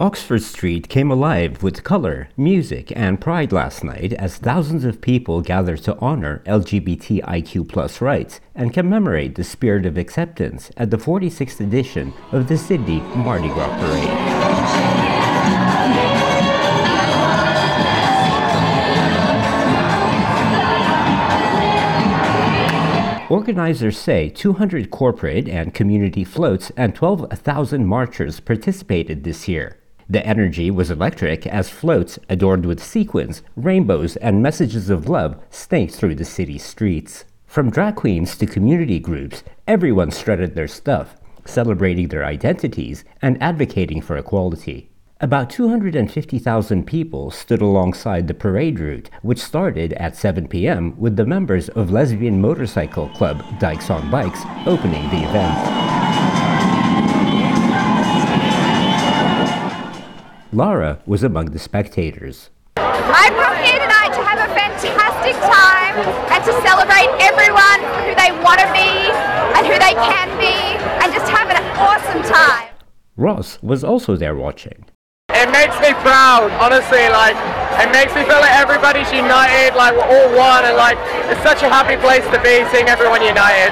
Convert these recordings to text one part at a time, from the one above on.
Oxford Street came alive with color, music, and pride last night as thousands of people gathered to honor LGBTIQ rights and commemorate the spirit of acceptance at the 46th edition of the Sydney Mardi Gras Parade. Organizers say 200 corporate and community floats and 12,000 marchers participated this year. The energy was electric as floats adorned with sequins, rainbows, and messages of love snaked through the city streets. From drag queens to community groups, everyone strutted their stuff, celebrating their identities and advocating for equality. About 250,000 people stood alongside the parade route, which started at 7 p.m. with the members of lesbian motorcycle club Dykes on Bikes opening the event. Lara was among the spectators. I come here tonight to have a fantastic time and to celebrate everyone who they want to be and who they can be and just have an awesome time. Ross was also there watching it makes me proud, honestly, like, it makes me feel like everybody's united, like, we're all one, and, like, it's such a happy place to be, seeing everyone united.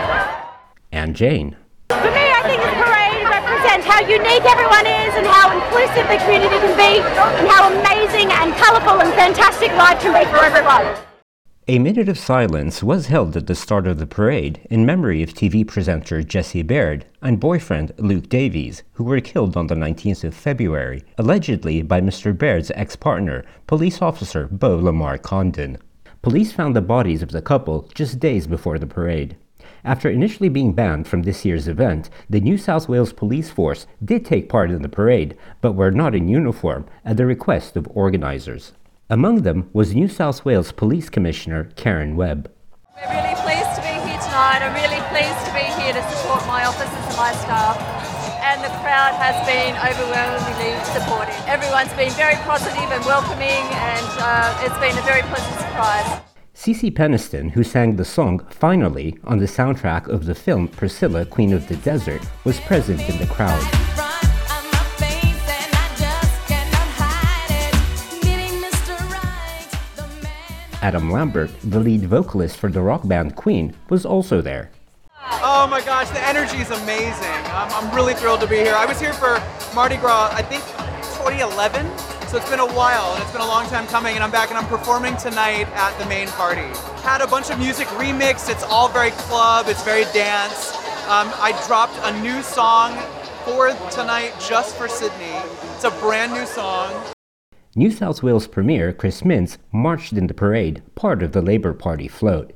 And Jane. For me, I think this parade represents how unique everyone is and how inclusive the community can be and how amazing and colourful and fantastic life can be for everyone. A minute of silence was held at the start of the parade in memory of TV presenter Jesse Baird and boyfriend Luke Davies, who were killed on the 19th of February, allegedly by Mr. Baird's ex partner, police officer Beau Lamarre-Condon. Police found the bodies of the couple just days before the parade. After initially being banned from this year's event, the New South Wales Police Force did take part in the parade, but were not in uniform at the request of organizers. Among them was New South Wales Police Commissioner Karen Webb. We're really pleased to be here tonight. I'm really pleased to be here to support my officers and my staff. And the crowd has been overwhelmingly supportive. Everyone's been very positive and welcoming, and uh, it's been a very pleasant surprise. CeCe Peniston, who sang the song Finally on the soundtrack of the film Priscilla, Queen of the Desert, was present in the crowd. Adam Lambert, the lead vocalist for the rock band Queen, was also there. Oh my gosh, the energy is amazing. I'm, I'm really thrilled to be here. I was here for Mardi Gras, I think 2011, so it's been a while and it's been a long time coming and I'm back and I'm performing tonight at the main party. Had a bunch of music remixed, it's all very club, it's very dance. Um, I dropped a new song for tonight just for Sydney. It's a brand new song. New South Wales Premier Chris Minns marched in the parade, part of the Labor Party float.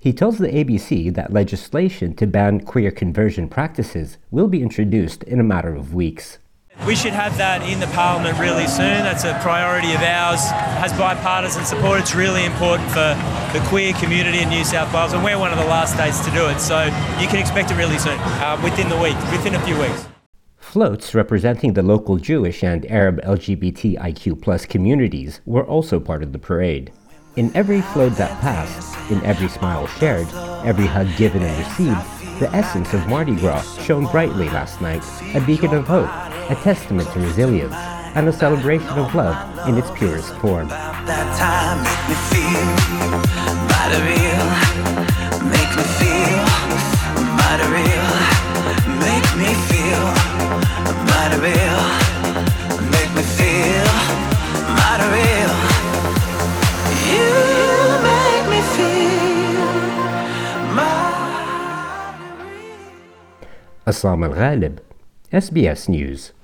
He tells the ABC that legislation to ban queer conversion practices will be introduced in a matter of weeks. We should have that in the parliament really soon. That's a priority of ours. Has bipartisan support. It's really important for the queer community in New South Wales, and we're one of the last states to do it. So you can expect it really soon, uh, within the week, within a few weeks. Floats representing the local Jewish and Arab LGBTIQ communities were also part of the parade. In every float that passed, in every smile shared, every hug given and received, the essence of Mardi Gras shone brightly last night, a beacon of hope, a testament to resilience, and a celebration of love in its purest form. أسامة الغالب SBS News.